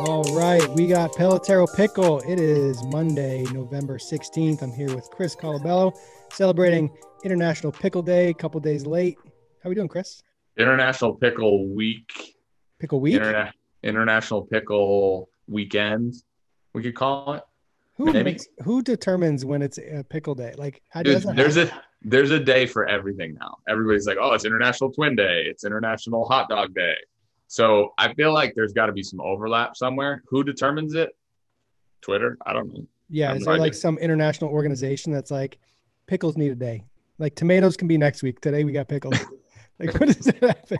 All right, we got Pelotero Pickle. It is Monday, November 16th. I'm here with Chris Colabello celebrating International Pickle Day, a couple days late. How are we doing, Chris? International Pickle Week. Pickle Week? Interna- International Pickle Weekend, we could call it. Who Maybe. makes, who determines when it's a pickle day? Like, how Dude, does there's happen? a there's a day for everything now. Everybody's like, oh, it's International Twin Day, it's International Hot Dog Day. So I feel like there's got to be some overlap somewhere. Who determines it? Twitter? I don't know. Yeah, is there right. like some international organization that's like pickles need a day? Like tomatoes can be next week. Today we got pickles. like, what does that happen?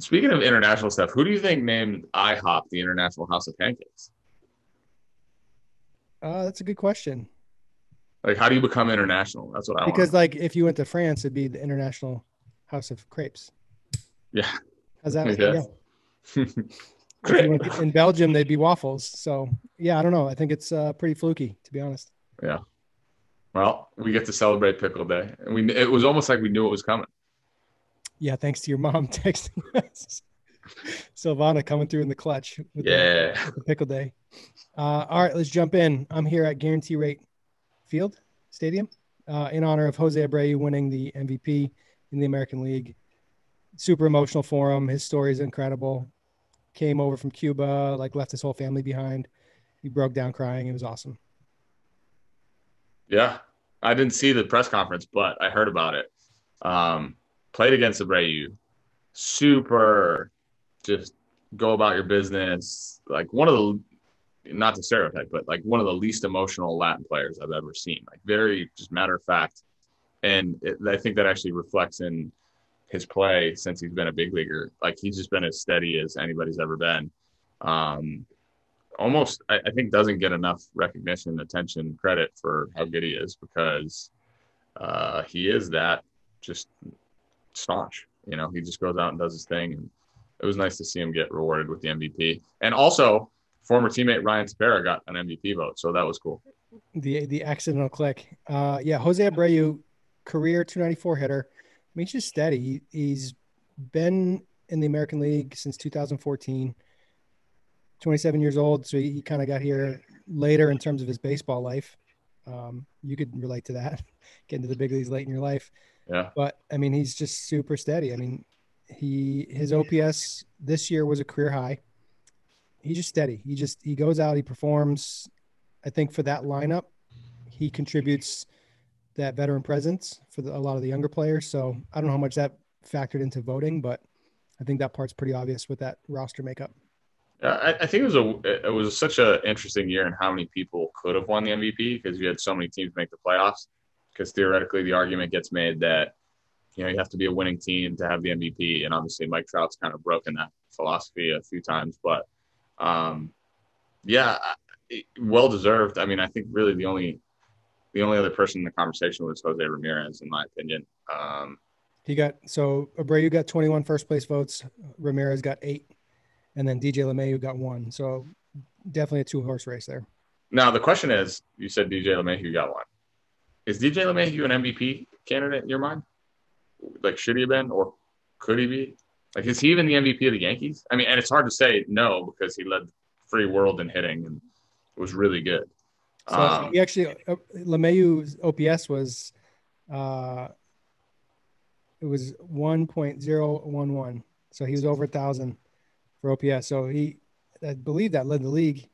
Speaking of international stuff, who do you think named IHOP the International House of Pancakes? Uh, that's a good question. Like, how do you become international? That's what I want. Because like if you went to France, it'd be the International House of Crepes. Yeah. How's that? Yeah. Yeah. If you went to- In Belgium, they'd be waffles. So yeah, I don't know. I think it's uh, pretty fluky, to be honest. Yeah. Well, we get to celebrate Pickle Day, and we it was almost like we knew it was coming. Yeah, thanks to your mom texting us. Silvana coming through in the clutch with, the, with the pickle day. Uh, all right, let's jump in. I'm here at Guaranteed Rate Field Stadium uh, in honor of Jose Abreu winning the MVP in the American League. Super emotional for him. His story is incredible. Came over from Cuba, like left his whole family behind. He broke down crying. It was awesome. Yeah. I didn't see the press conference, but I heard about it. Um, played against Abreu. Super just go about your business. Like one of the not to stereotype, but like one of the least emotional Latin players I've ever seen. Like very just matter of fact. And it, I think that actually reflects in his play since he's been a big leaguer. Like he's just been as steady as anybody's ever been. Um, almost, I, I think, doesn't get enough recognition, attention, credit for how good he is because uh, he is that just staunch. You know, he just goes out and does his thing. And it was nice to see him get rewarded with the MVP. And also, former teammate Ryan Tepera got an MVP vote, so that was cool. The the accidental click. Uh, yeah, Jose Abreu, career 294 hitter. I mean, he's just steady. He, he's been in the American League since 2014. 27 years old, so he, he kind of got here later in terms of his baseball life. Um, you could relate to that, getting to the big leagues late in your life. Yeah. But I mean, he's just super steady. I mean, he his OPS this year was a career high. He's just steady. He just he goes out, he performs. I think for that lineup, he contributes that veteran presence for the, a lot of the younger players. So I don't know how much that factored into voting, but I think that part's pretty obvious with that roster makeup. I, I think it was a it was such an interesting year in how many people could have won the MVP because you had so many teams make the playoffs. Because theoretically, the argument gets made that you know you have to be a winning team to have the MVP, and obviously Mike Trout's kind of broken that philosophy a few times. But um, yeah, well deserved. I mean, I think really the only the only other person in the conversation was Jose Ramirez, in my opinion. Um, He got so Abreu got 21 first place votes, Ramirez got eight, and then DJ LeMahieu got one. So definitely a two horse race there. now the question is, you said DJ LeMahieu got one. Is DJ LeMahieu an MVP candidate in your mind? Like, should he have been, or could he be? Like, is he even the MVP of the Yankees? I mean, and it's hard to say no because he led free world in hitting and was really good. So Um, he actually uh, LeMahieu's OPS was uh it was 1.011. So he was over a thousand for OPS. So he I believe that led the league,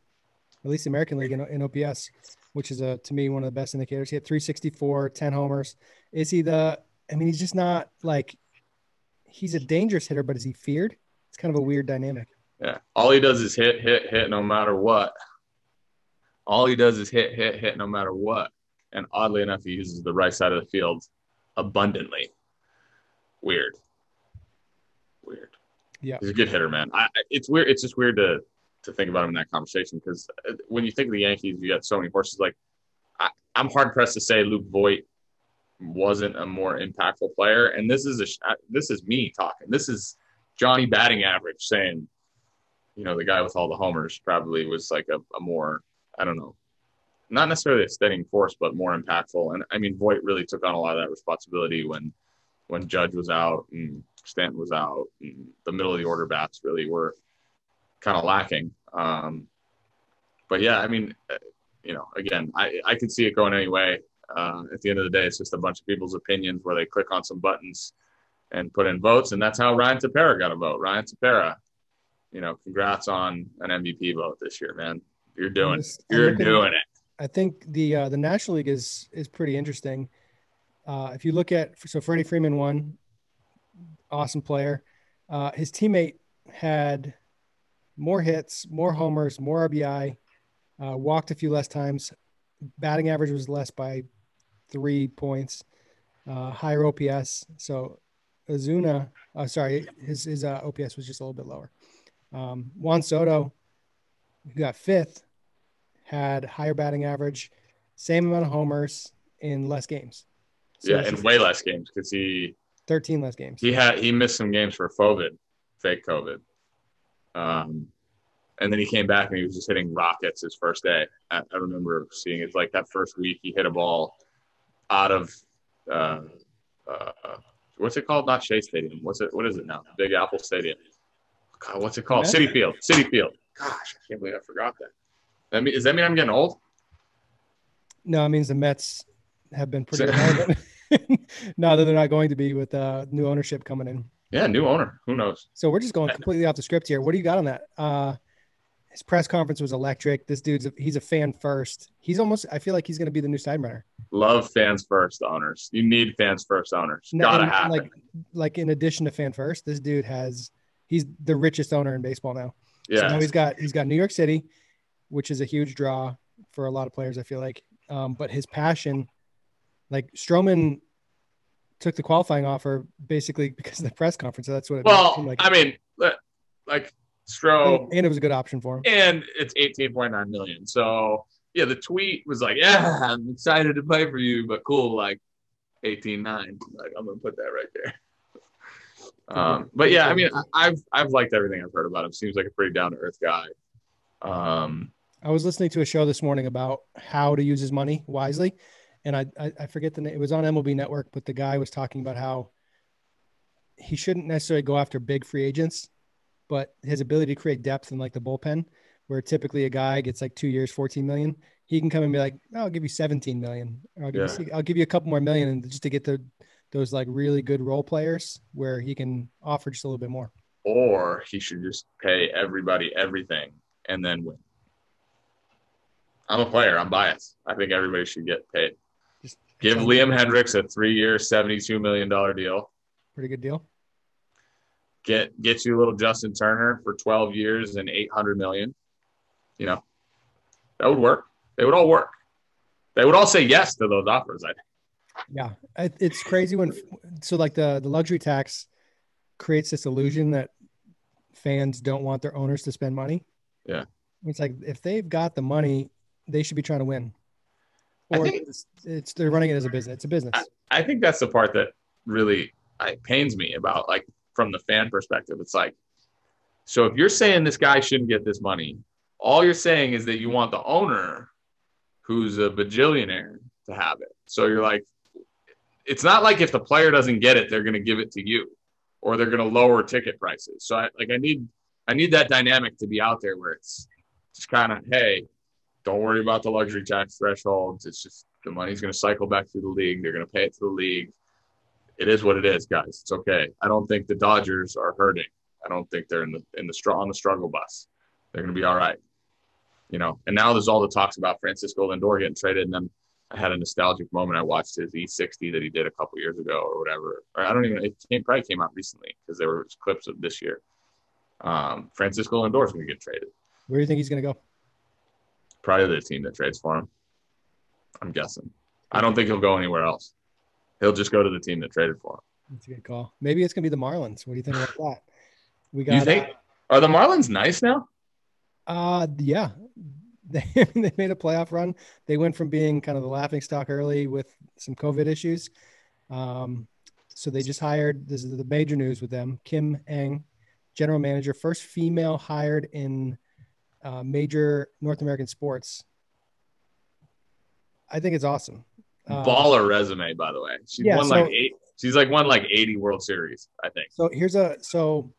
at least the American League in, in OPS, which is a to me one of the best indicators. He had 364, 10 homers. Is he the I mean, he's just not like he's a dangerous hitter, but is he feared? It's kind of a weird dynamic. Yeah. All he does is hit, hit, hit no matter what. All he does is hit, hit, hit no matter what. And oddly enough, he uses the right side of the field abundantly. Weird. Weird. Yeah. He's a good hitter, man. I, it's weird. It's just weird to to think about him in that conversation because uh, when you think of the Yankees, you got so many horses. Like, I, I'm hard pressed to say Luke Voit wasn't a more impactful player. And this is a sh- uh, this is me talking. This is Johnny batting average saying, you know, the guy with all the homers probably was like a, a more I don't know, not necessarily a steadying force, but more impactful. And I mean, Voit really took on a lot of that responsibility when when Judge was out and Stanton was out, and the middle of the order bats really were kind of lacking. Um, but yeah, I mean, uh, you know, again, I I could see it going any way. Uh, at the end of the day, it's just a bunch of people's opinions where they click on some buttons and put in votes, and that's how Ryan Tepera got a vote. Ryan Tepera, you know, congrats on an MVP vote this year, man. You're doing, you're doing it. I think the uh, the National League is is pretty interesting. Uh, if you look at so Freddie Freeman won, awesome player. Uh, his teammate had more hits, more homers, more RBI, uh, walked a few less times. Batting average was less by three points, uh, higher OPS. So Ozuna, uh, sorry, his his uh, OPS was just a little bit lower. Um, Juan Soto, who got fifth, had higher batting average, same amount of homers in less games. So yeah, in way less games because he 13 less games. He had he missed some games for COVID, fake COVID. Um, and then he came back and he was just hitting rockets his first day. I, I remember seeing it like that first week he hit a ball out of uh, uh, what's it called? Not Shea Stadium. What's it? What is it now? Big Apple Stadium. God, what's it called? Citi Field. Citi Field. Gosh, I can't believe I forgot that. That mean, does that mean I'm getting old? No, it means the Mets have been pretty now that they're not going to be with uh, new ownership coming in. Yeah, new owner. Who knows? So we're just going completely off the script here. What do you got on that? Uh, his press conference was electric. This dude's a, he's a fan first. He's almost. I feel like he's going to be the new Steinbrenner. Love fans first owners. You need fans first owners. Gotta and, happen. Like, like in addition to fan first, this dude has. He's the richest owner in baseball now. Yeah. So now he's got he's got New York City, which is a huge draw for a lot of players. I feel like, um, but his passion, like Stroman took the qualifying offer basically because of the press conference. So that's what. well, like. I mean, like Stro, and it was a good option for him. And it's eighteen point nine million. So yeah, the tweet was like, "Yeah, I'm excited to play for you, but cool, like eighteen nine. Like I'm gonna put that right there." Um, but yeah, I mean, I've I've liked everything I've heard about him. Seems like a pretty down to earth guy. Um, I was listening to a show this morning about how to use his money wisely, and I, I, I forget the name. It was on MLB Network, but the guy was talking about how he shouldn't necessarily go after big free agents, but his ability to create depth in like the bullpen, where typically a guy gets like two years, 14 million, he can come and be like, oh, I'll give you 17 million. I'll give, yeah. you, I'll give you a couple more million and just to get the, those like really good role players where he can offer just a little bit more. Or he should just pay everybody everything and then win. I'm a player. I'm biased. I think everybody should get paid. Just Give Liam Hendriks a three-year, seventy-two million dollar deal. Pretty good deal. Get get you a little Justin Turner for twelve years and eight hundred million. You know, that would work. They would all work. They would all say yes to those offers. I think. Yeah, it's crazy when so like the the luxury tax creates this illusion that fans don't want their owners to spend money. Yeah, it's like if they've got the money, they should be trying to win or think, it's, it's, they're running it as a business. It's a business. I, I think that's the part that really I, pains me about like from the fan perspective. It's like, so if you're saying this guy shouldn't get this money, all you're saying is that you want the owner, who's a bajillionaire, to have it. So you're like, it's not like if the player doesn't get it, they're going to give it to you, or they're going to lower ticket prices. So I, like I need I need that dynamic to be out there where it's just kind of hey, don't worry about the luxury tax thresholds. It's just the money's going to cycle back through the league. They're going to pay it to the league. It is what it is, guys. It's okay. I don't think the Dodgers are hurting. I don't think they're in the in the str- on the struggle bus. They're going to be all right. You know. And now there's all the talks about Francisco Lindor getting traded, and then I had a nostalgic moment. I watched his E60 that he did a couple years ago, or whatever. Or I don't even. It came, probably came out recently because there were clips of this year. Um, Francisco Lindor is going to get traded. Where do you think he's going to go? Probably the team that trades for him. I'm guessing. I don't think he'll go anywhere else. He'll just go to the team that traded for him. That's a good call. Maybe it's gonna be the Marlins. What do you think about that? We got. You think? Are the Marlins nice now? Uh yeah. They, they made a playoff run. They went from being kind of the laughing stock early with some COVID issues. Um, so they just hired. This is the major news with them. Kim Ng, general manager, first female hired in uh, major North American sports. I think it's awesome. Um, Baller resume, by the way. She's yeah, won so, like eight. She's like won like 80 World Series, I think. So here's a so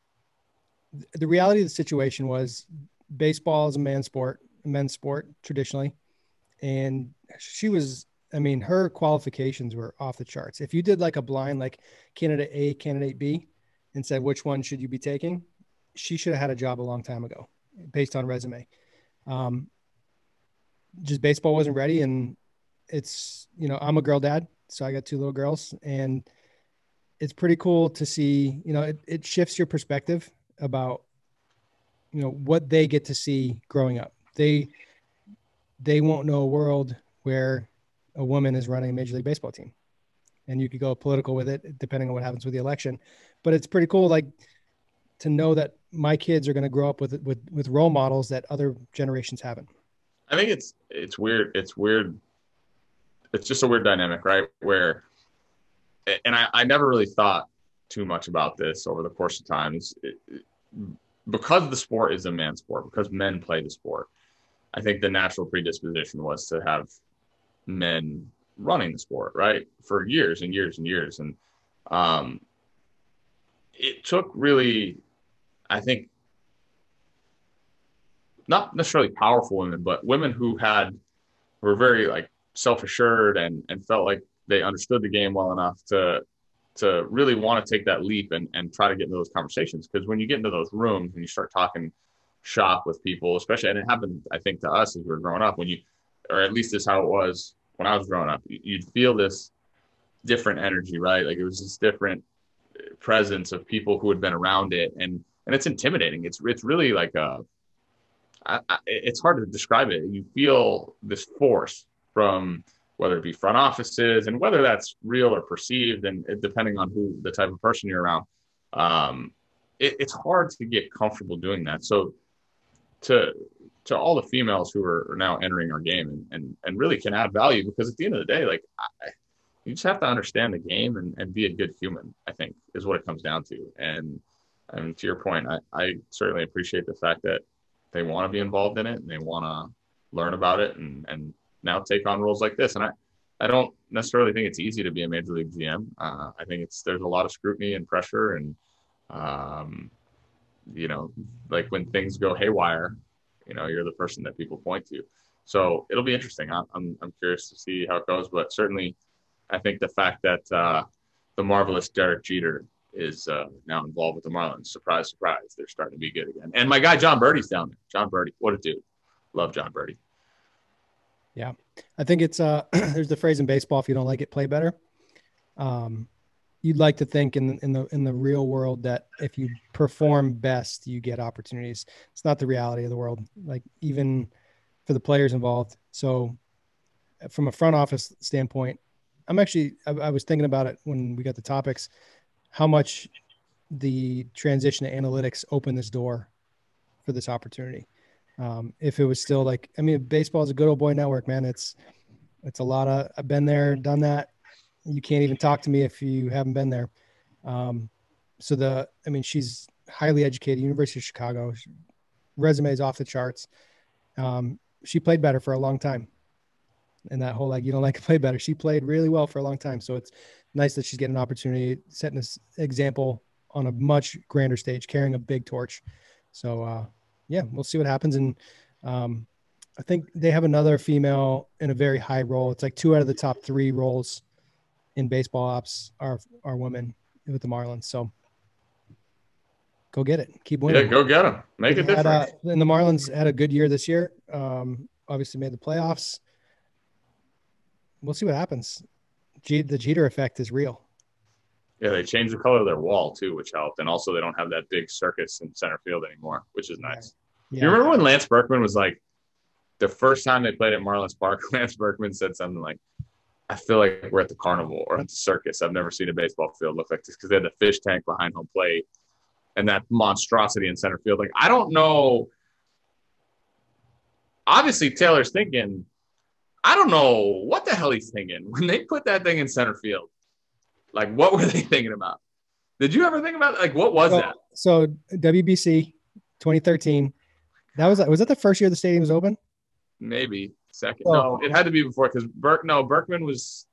the reality of the situation was baseball is a man sport. a men's sport traditionally, and she was. I mean, her qualifications were off the charts. If you did like a blind, like candidate A, candidate B, and said which one should you be taking, she should have had a job a long time ago, based on resume. Um, just baseball wasn't ready, and it's you know I'm a girl dad, so I got two little girls, and it's pretty cool to see. You know, it, it shifts your perspective about you know what they get to see growing up. They they won't know a world where a woman is running a major league baseball team, and you could go political with it depending on what happens with the election. But it's pretty cool, like to know that my kids are going to grow up with with with role models that other generations haven't. I think it's it's weird. It's weird it's just a weird dynamic, right? Where, and I, I never really thought too much about this over the course of times. because the sport is a man's sport, because men play the sport, I think the natural predisposition was to have men running the sport, right? For years and years and years. And um, it took really, I think, not necessarily powerful women, but women who had were very like self assured and and felt like they understood the game well enough to to really want to take that leap and and try to get into those conversations because when you get into those rooms and you start talking shop with people, especially and it happened I think to us as we were growing up when you or at least is how it was when I was growing up. You'd feel this different energy, right? Like it was this different presence of people who had been around it and and it's intimidating. It's it's really like a I, I, it's hard to describe it. You feel this force from whether it be front offices and whether that's real or perceived, and depending on who the type of person you're around, um, it, it's hard to get comfortable doing that. So, to to all the females who are, are now entering our game and, and and really can add value because at the end of the day, like I, you just have to understand the game and, and be a good human. I think is what it comes down to. And and to your point, I, I certainly appreciate the fact that they want to be involved in it and they want to learn about it and and now take on roles like this. And I, I don't necessarily think it's easy to be a major league GM. Uh, I think it's there's a lot of scrutiny and pressure, and um, you know, like when things go haywire, you know, you're the person that people point to. So it'll be interesting. I'm I'm, I'm curious to see how it goes, but certainly, I think the fact that uh, the marvelous Derek Jeter is uh, now involved with the Marlins. Surprise, surprise, they're starting to be good again. And my guy Jon Berti's down there. Jon Berti, what a dude! Love John Birdie. Yeah. I think it's uh there's the phrase in baseball if you don't like it play better. Um you'd like to think in in the in the real world that if you perform best you get opportunities. It's not the reality of the world like even for the players involved. So from a front office standpoint, I'm actually I, I was thinking about it when we got the topics how much the transition to analytics opened this door for this opportunity um, if it was still like, I mean, baseball is a good old boy network, man. It's, it's a lot of, I've been there, done that. You can't even talk to me if you haven't been there. Um, so the, I mean, she's highly educated, University of Chicago, resume is off the charts. Um, she played better for a long time. And that whole, like, you don't like to play better. She played really well for a long time. So it's nice that she's getting an opportunity, setting this example on a much grander stage, carrying a big torch. So, uh, yeah, we'll see what happens. And um, I think they have another female in a very high role. It's like two out of the top three roles in baseball ops are are women with the Marlins. So go get it. Keep winning. Yeah, go get them. Make they a difference. Had, uh, and the Marlins had a good year this year. Um, obviously made the playoffs. We'll see what happens. G- the Jeter effect is real. Yeah, they changed the color of their wall too, which helped. And also, they don't have that big circus in center field anymore, which is nice. Yeah. You remember when Lance Berkman was like, the first time they played at Marlins Park, Lance Berkman said something like, I feel like we're at the carnival or at the circus. I've never seen a baseball field look like this because they had the fish tank behind home plate and that monstrosity in center field. Like, I don't know. Obviously, Taylor's thinking, I don't know what the hell he's thinking when they put that thing in center field. Like, what were they thinking about? Did you ever think about like what was so, that? So WBC 2013. That was was that the first year the stadium was open? Maybe second. Oh. No, it had to be before because Burke. No, Berkman was.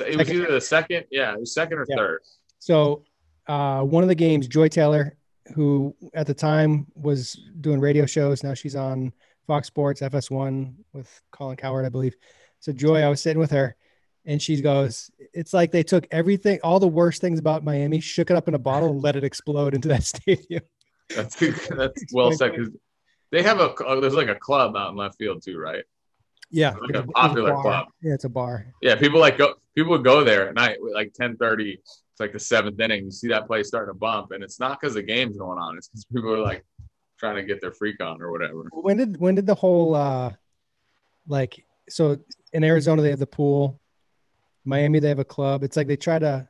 It was second. either the second. Yeah, it was second or yeah. third. So, uh, one of the games, Joy Taylor, who at the time was doing radio shows, now she's on Fox Sports FS1 with Colin Cowherd, I believe. So Joy, I was sitting with her, and she goes, "It's like they took everything, all the worst things about Miami, shook it up in a bottle, and let it explode into that stadium." That's that's well said because they have a uh, there's like a club out in left field too, right? Yeah, like a popular a club. Yeah, it's a bar. Yeah, people like go people would go there at night like ten thirty. It's like the seventh inning. You see that place starting to bump, and it's not because the game's going on. It's because people are like trying to get their freak on or whatever. When did when did the whole uh like so in Arizona they have the pool, Miami they have a club. It's like they try to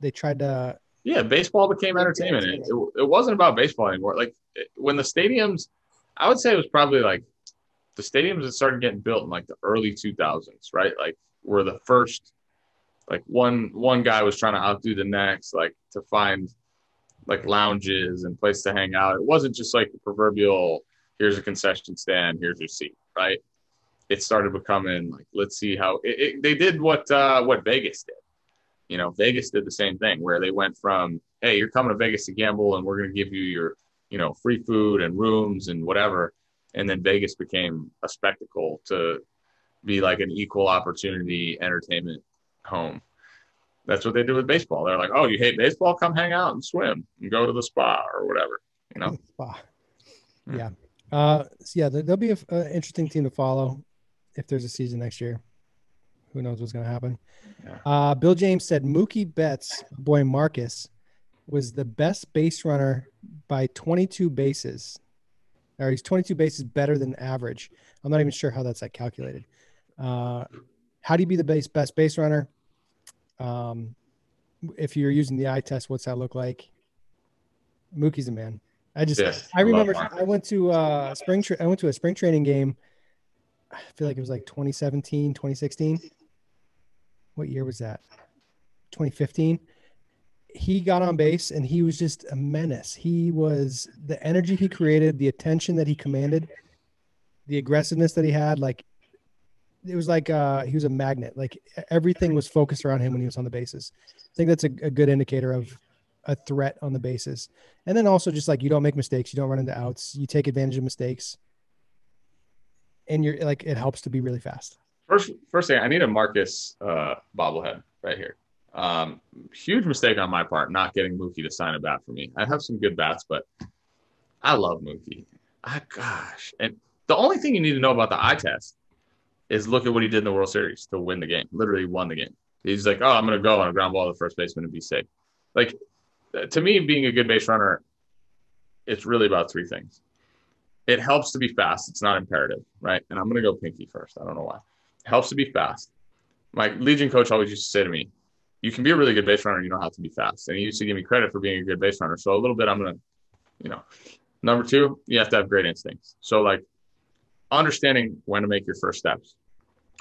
they tried to yeah, baseball became entertainment. It, it, wasn't about baseball anymore. Like it, when the stadiums, I would say it was probably like the stadiums that started getting built in like the early 2000s, right? Like were the first, like one one guy was trying to outdo the next, like to find like lounges and place to hang out. It wasn't just like the proverbial here's a concession stand, here's your seat, right? It started becoming like let's see how it, it, they did what uh, what Vegas did. You know, Vegas did the same thing where they went from hey, you're coming to Vegas to gamble, and we're going to give you your you know free food and rooms and whatever, and then Vegas became a spectacle to be like an equal opportunity entertainment home that's what they do with baseball. They're like, oh, you hate baseball? Come hang out and swim and go to the spa or whatever. You know, spa. Yeah. Uh, so yeah, there'll be an interesting team to follow if there's a season next year. Who knows what's going to happen? Yeah. Uh, Bill James said Mookie Betts, boy Marcus, was the best base runner by 22 bases. Or he's 22 bases better than average. I'm not even sure how that's like calculated. Uh, how do you be the base best base runner? Um, if you're using the eye test, what's that look like? Mookie's a man. I just yes, I remember I went to uh spring tra- I went to a spring training game. I feel like it was like 2017, 2016. What year was that? 2015. He got on base and he was just a menace. He was the energy he created, the attention that he commanded, the aggressiveness that he had. Like it was like uh, he was a magnet. Like everything was focused around him when he was on the bases. I think that's a, a, good indicator of a threat on the bases. And then also just like you don't make mistakes, you don't run into outs, you take advantage of mistakes, and you're like it helps to be really fast. First, first thing I need a Marcus uh, bobblehead right here. Um, huge mistake on my part not getting Mookie to sign a bat for me. I have some good bats, but I love Mookie. I, gosh, and the only thing you need to know about the eye test is look at what he did in the World Series to win the game. Literally won the game. He's like, oh, I'm going to go on a ground ball to the first baseman and be safe. Like, uh, to me, being a good base runner, it's really about three things. It helps to be fast. It's not imperative, right? And I'm going to go pinky first. I don't know why. It helps to be fast. My Legion coach always used to say to me, you can be a really good base runner. You don't have to be fast. And he used to give me credit for being a good base runner. So a little bit, I'm going to, you know, number two, you have to have great instincts. So like understanding when to make your first steps,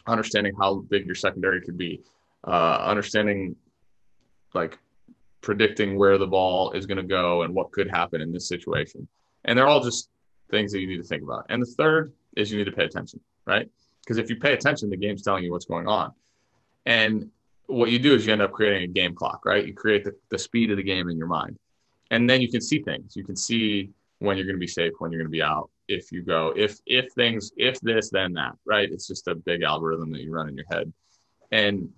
understanding how big your secondary could be, uh, understanding like predicting where the ball is going to go and what could happen in this situation. And they're all just things that you need to think about. And the third is you need to pay attention, right? Because if you pay attention, the game's telling you what's going on. And what you do is you end up creating a game clock, right? You create the, the speed of the game in your mind. And then you can see things. You can see when you're going to be safe, when you're going to be out, if you go if if things if this then that right? It's just a big algorithm that you run in your head. And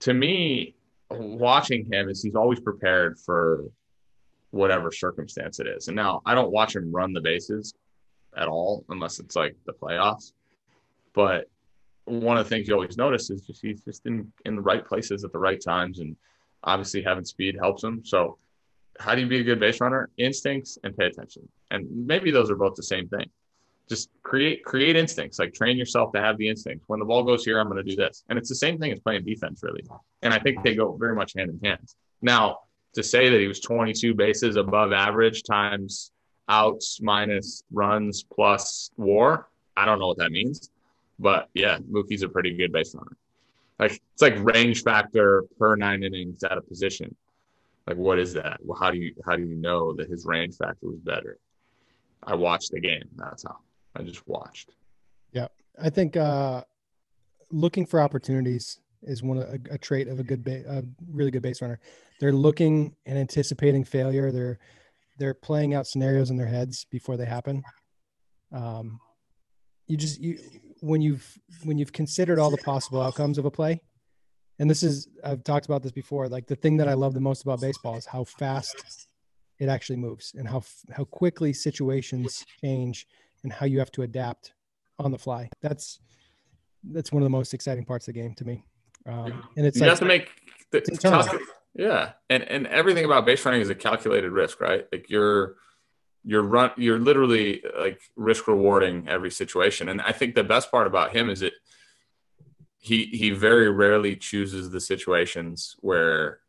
to me watching him is he's always prepared for whatever circumstance it is. And now i don't watch him run the bases at all unless it's like the playoffs. But one of the things you always notice is just he's just in in the right places at the right times and obviously having speed helps him. So how do you be a good base runner? Instincts and pay attention. And maybe those are both the same thing. Just create create instincts, like train yourself to have the instincts. When the ball goes here, I'm going to do this. And it's the same thing as playing defense, really. And I think they go very much hand in hand. Now, to say that he was 22 bases above average times outs minus runs plus war, I don't know what that means. But yeah, Mookie's a pretty good base runner. Like it's like range factor per nine innings at a position. Like, what is that? Well, how do you how do you know that his range factor was better? I watched the game. That's how I just watched. Yeah, I think uh, looking for opportunities is one a, a trait of a good, ba- a really good base runner. They're looking and anticipating failure. They're they're playing out scenarios in their heads before they happen. Um, you just you when you've when you've considered all the possible outcomes of a play, and this is I've talked about this before. Like the thing that I love the most about baseball is how fast it actually moves and how how quickly situations change and how you have to adapt on the fly. That's that's one of the most exciting parts of the game to me. Um, and it's you like, have to make the, yeah, and and everything about base running is a calculated risk, right? Like you're you're run you're literally like risk rewarding every situation, and I think the best part about him is that he he very rarely chooses the situations where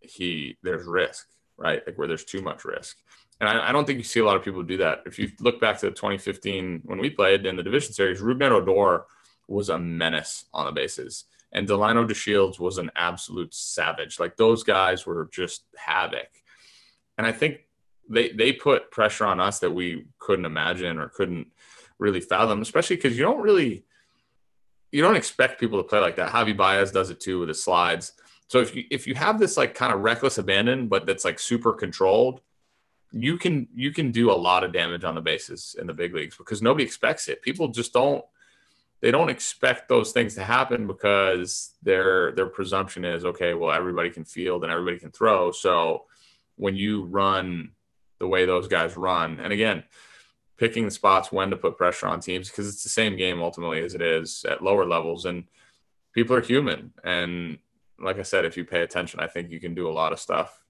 he there's risk, right? Like where there's too much risk. And I, I, don't think you see a lot of people do that. If you look back to 2015 when we played in the division series, Rougned Odor was a menace on the bases. And Delino DeShields was an absolute savage. Like those guys were just havoc. And I think they they put pressure on us that we couldn't imagine or couldn't really fathom, especially because you don't really you don't expect people to play like that. Javi Baez does it too with his slides. So if you if you have this like kind of reckless abandon, but that's like super controlled, you can you can do a lot of damage on the bases in the big leagues because nobody expects it. People just don't they don't expect those things to happen because their their presumption is okay well everybody can field and everybody can throw so when you run the way those guys run and again picking the spots when to put pressure on teams because it's the same game ultimately as it is at lower levels and people are human and like i said if you pay attention i think you can do a lot of stuff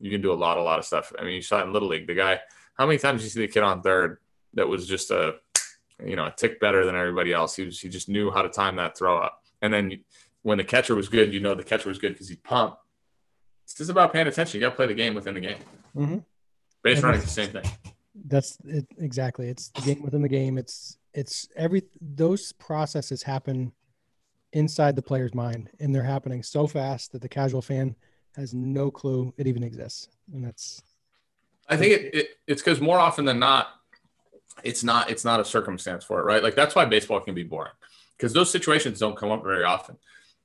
you can do a lot a lot of stuff i mean you saw it in little league the guy how many times did you see the kid on third that was just a you know, a tick better than everybody else. He was, he just knew how to time that throw up. And then when the catcher was good, you know, the catcher was good because he pumped. It's just about paying attention. You got to play the game within the game. Mm-hmm. Base running is the same thing. That's it. Exactly. It's the game within the game. It's, it's every, those processes happen inside the player's mind and they're happening so fast that the casual fan has no clue it even exists. And that's, I think it, it it's because more often than not, it's not it's not a circumstance for it, right? Like that's why baseball can be boring because those situations don't come up very often.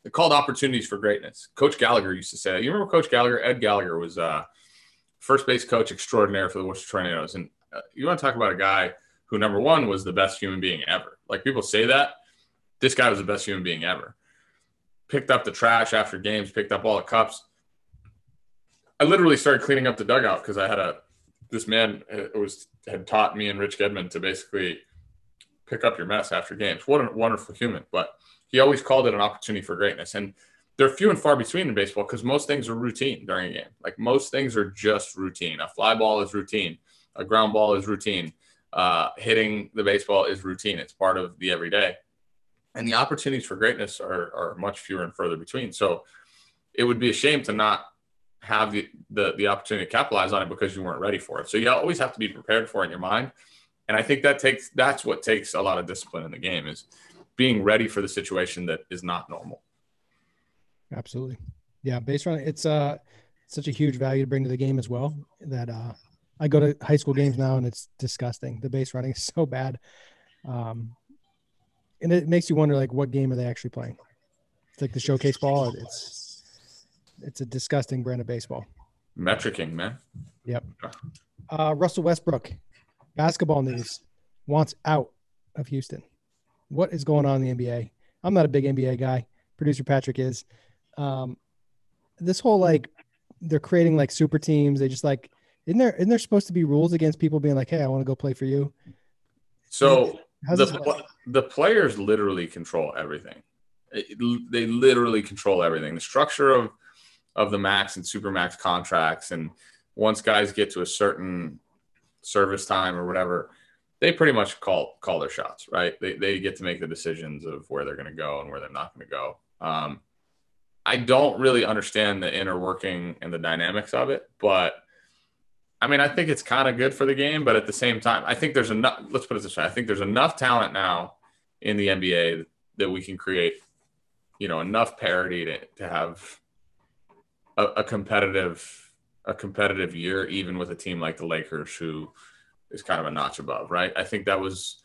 They're called opportunities for greatness. Coach Gallagher used to say You remember Coach Gallagher? Ed Gallagher was uh, first base coach extraordinaire for the Worcester Tornadoes. And uh, you want to talk about a guy who, number one, was the best human being ever. Like people say that. This guy was the best human being ever. Picked up the trash after games, picked up all the cups. I literally started cleaning up the dugout because I had a this man uh, was had taught me and Rich Gedman to basically pick up your mess after games. What a wonderful human! But he always called it an opportunity for greatness, and they're few and far between in baseball because most things are routine during a game. Like most things are just routine. A fly ball is routine. A ground ball is routine. Uh, hitting the baseball is routine. It's part of the everyday. And the opportunities for greatness are, are much fewer and further between. So it would be a shame to not have the, the, the opportunity to capitalize on it because you weren't ready for it. So you always have to be prepared for it in your mind. And I think that takes that's what takes a lot of discipline in the game is being ready for the situation that is not normal. Absolutely. Yeah, base running it's uh such a huge value to bring to the game as well that uh I go to high school games now and it's disgusting. The base running is so bad. Um and it makes you wonder like what game are they actually playing? It's like the showcase ball. It's it's a disgusting brand of baseball. Metricing, man. Yep. Uh, Russell Westbrook, basketball news, wants out of Houston. What is going on in the NBA? I'm not a big NBA guy. Producer Patrick is. Um, this whole like they're creating like super teams. They just like isn't there isn't there supposed to be rules against people being like, hey, I want to go play for you? So the, the players literally control everything. It, they literally control everything. The structure of of the max and super max contracts. And once guys get to a certain service time or whatever, they pretty much call call their shots, right? They, they get to make the decisions of where they're going to go and where they're not going to go. Um, I don't really understand the inner working and the dynamics of it, but I mean, I think it's kind of good for the game, but at the same time, I think there's enough. Let's put it this way: I think there's enough talent now in the NBA that we can create, you know, enough parity to, to have a, a competitive a competitive year, even with a team like the Lakers, who is kind of a notch above, right? I think that was,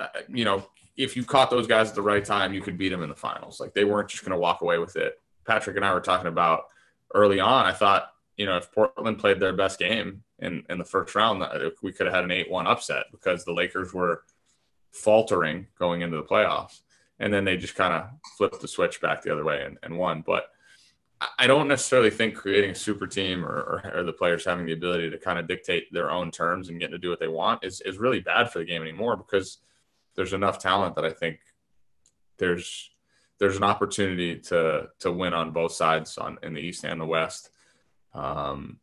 uh, you know, if you caught those guys at the right time, you could beat them in the finals. Like they weren't just going to walk away with it. Patrick and I were talking about early on. I thought, you know, if Portland played their best game in, in the first round, we could have had an 8 1 upset because the Lakers were faltering going into the playoffs. And then they just kind of flipped the switch back the other way and, and won. But I don't necessarily think creating a super team or, or, or, the players having the ability to kind of dictate their own terms and getting to do what they want is, is really bad for the game anymore because there's enough talent that I think there's there's an opportunity to to win on both sides on in the East and the West. Um,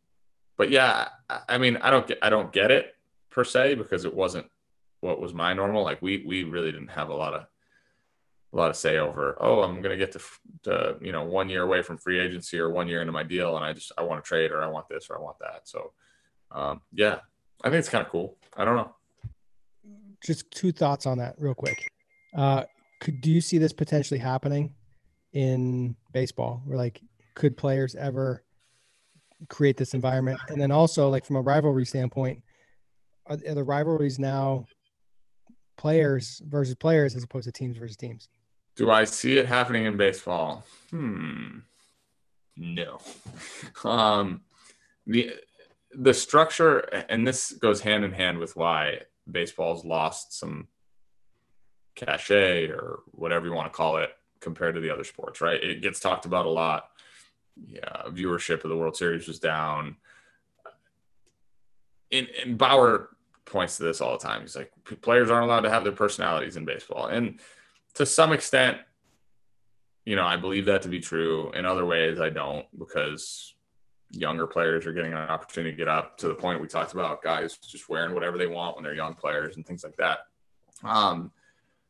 but yeah, I mean, I don't get I don't get it per se because it wasn't what was my normal. Like we we really didn't have a lot of a lot of say over. Oh, I'm gonna get to, to you know one year away from free agency or one year into my deal, and I just I want to trade or I want this or I want that. So um, yeah, I think it's kind of cool. I don't know. Just two thoughts on that, real quick. Uh, could do you see this potentially happening in baseball where like could players ever create this environment. And then also like from a rivalry standpoint are, the rivalries now players versus players as opposed to teams versus teams? Do i see it happening in baseball? Hmm. No. Um the the structure and this goes hand in hand with why baseball's lost some cachet or whatever you want to call it compared to the other sports, right? It gets talked about a lot. Yeah, viewership of the World Series was down. And, and Bauer points to this all the time. He's like, players aren't allowed to have their personalities in baseball. And to some extent, you know, I believe that to be true. In other ways, I don't because younger players are getting an opportunity to get up to the point we talked about guys just wearing whatever they want when they're young players and things like that. Um,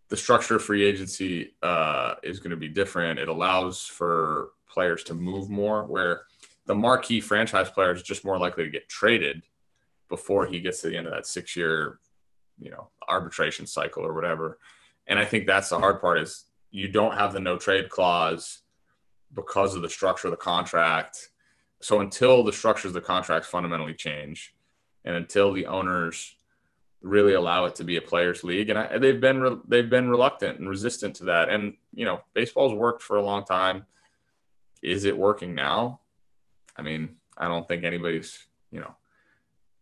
the structure of free agency uh, is going to be different. It allows for players to move more, where the marquee franchise player is just more likely to get traded before he gets to the end of that six year, you know, arbitration cycle or whatever. And I think that's the hard part is you don't have the no trade clause because of the structure of the contract. So until the structures of the contract fundamentally change, and until the owners really allow it to be a players league and I, they've been re- they've been reluctant and resistant to that and you know baseball's worked for a long time is it working now i mean i don't think anybody's you know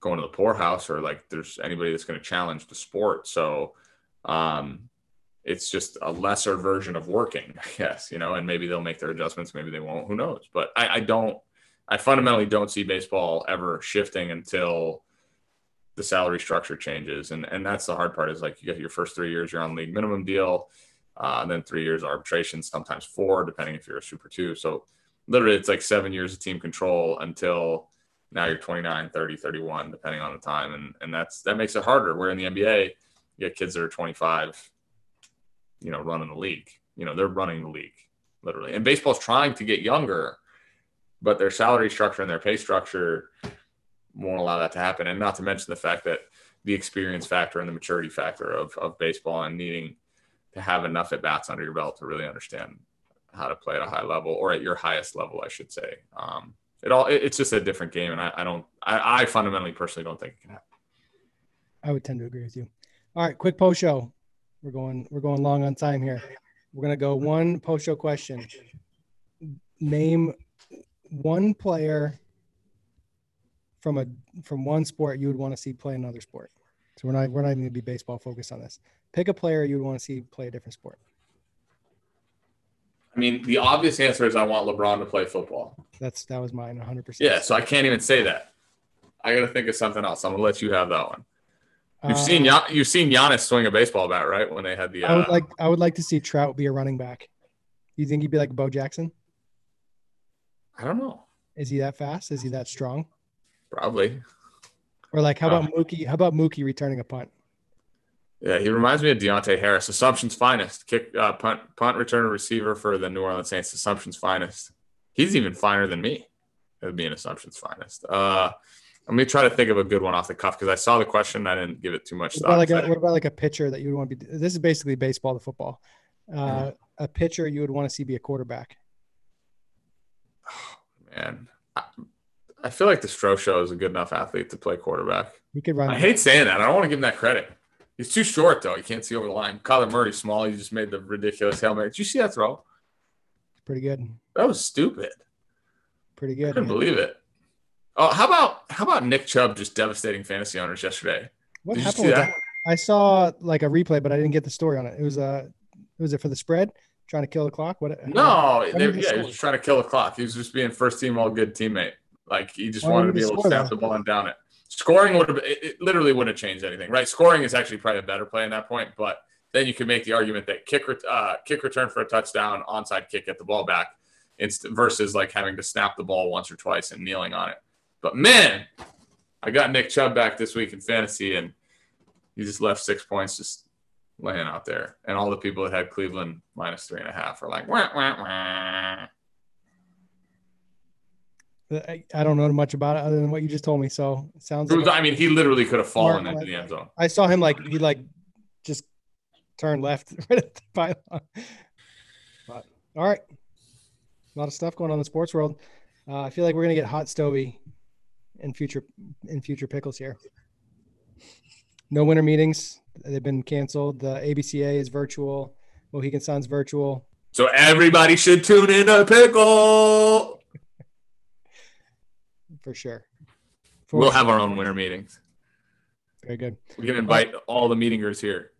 going to the poorhouse or like there's anybody that's going to challenge the sport so um it's just a lesser version of working i guess you know and maybe they'll make their adjustments maybe they won't who knows but i, I don't i fundamentally don't see baseball ever shifting until the salary structure changes. And and that's the hard part is like you get your first three years, you're on league minimum deal. Uh, and then three years arbitration, sometimes four, depending if you're a super two. So literally it's like seven years of team control until now you're 29, 30, 31, depending on the time. And, and that's, that makes it harder. Where in the NBA, you get kids that are 25, you know, running the league, you know, they're running the league literally. And baseball's trying to get younger, but their salary structure and their pay structure won't allow that to happen. And not to mention the fact that the experience factor and the maturity factor of, of baseball and needing to have enough at bats under your belt to really understand how to play at a high level or at your highest level, I should say. Um, it all it, it's just a different game, and I, I don't I, I, fundamentally personally don't think it can happen. I would tend to agree with you. All right, quick post show. We're going we're going long on time here. We're gonna go one post show question. Name one player from a from one sport you would want to see play another sport. So we're not we're not even to be baseball focused on this. Pick a player you would want to see play a different sport. I mean, the obvious answer is I want LeBron to play football. That's that was mine, 100. percent Yeah, so I can't even say that. I got to think of something else. I'm gonna let you have that one. You've uh, seen you've seen Giannis swing a baseball bat, right? When they had the. Uh, I would uh, like I would like to see Trout be a running back. You think he'd be like Bo Jackson? I don't know. Is he that fast? Is he that strong? Probably. Or like, how about uh, Mookie? How about Mookie returning a punt? Yeah, he reminds me of Deonte Harris, Assumption's finest, kick uh, punt punt returner receiver for the New Orleans Saints, Assumption's finest. He's even finer than me as being Assumption's finest. Uh, let me try to think of a good one off the cuff because I saw the question. I didn't give it too much thought. What about, like a, what about like a pitcher that you would want to be? This is basically baseball to football. Uh, mm-hmm. A pitcher you would want to see be a quarterback. Oh, man, I feel like the Stro Show is a good enough athlete to play quarterback. He could run. I hate saying that. I don't want to give him that credit. He's too short though. He can't see over the line. Kyler Murray's small. He just made the ridiculous helmet. Did you see that throw? Pretty good. That was stupid. Pretty good. I couldn't man. believe it. Oh, how about how about Nick Chubb just devastating fantasy owners yesterday? What Did happened with that? that? I saw like a replay, but I didn't get the story on it. It was uh was it for the spread? Trying to kill the clock? What? No, they, yeah, he was trying to kill the clock. He was just being first team all good teammate. Like he just wanted to be able to snap the ball and down it. Scoring would have it, it literally wouldn't have changed anything, right? Scoring is actually probably a better play in that point, but then you can make the argument that kick uh, kick return for a touchdown, onside kick, get the ball back, inst- versus like having to snap the ball once or twice and kneeling on it. But man, I got Nick Chubb back this week in fantasy, and he just left six points just laying out there. And all the people that had Cleveland minus three and a half are like, wah, wah, wah. I, I don't know much about it other than what you just told me. So it sounds. Like I mean, he literally could have fallen into the end zone. I saw him like he like just turned left right at the pylon. But all right, a lot of stuff going on in the sports world. Uh, I feel like we're gonna get hot stovey in future in future pickles here. No winter meetings. They've been canceled. The ABCA is virtual. Mohegan Sun's virtual. So everybody should tune in to pickle. For sure. For we'll sure. have our own winter meetings. Very good. We can invite all the meetingers here.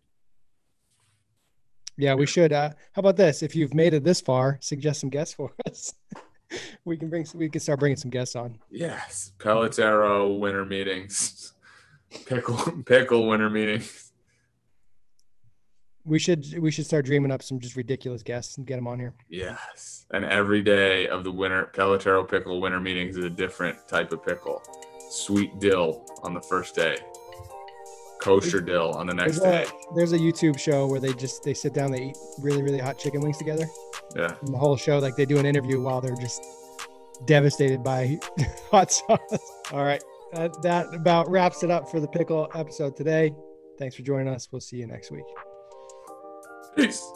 Yeah, we should. Uh, how about this? If you've made it this far, suggest some guests for us. we can bring. We can start bringing some guests on. Yes, Pelotero winter meetings, pickle pickle winter meetings. We should we should start dreaming up some just ridiculous guests and get them on here. Yes, and every day of the winter Pelotero pickle winter meetings is a different type of pickle. Sweet dill on the first day kosher dill on the next there's day. A, there's a YouTube show where they just they sit down, they eat really really hot chicken wings together. Yeah. And the whole show, like they do an interview while they're just devastated by hot sauce. All right, uh, that about wraps it up for the pickle episode today. Thanks for joining us. We'll see you next week. Peace.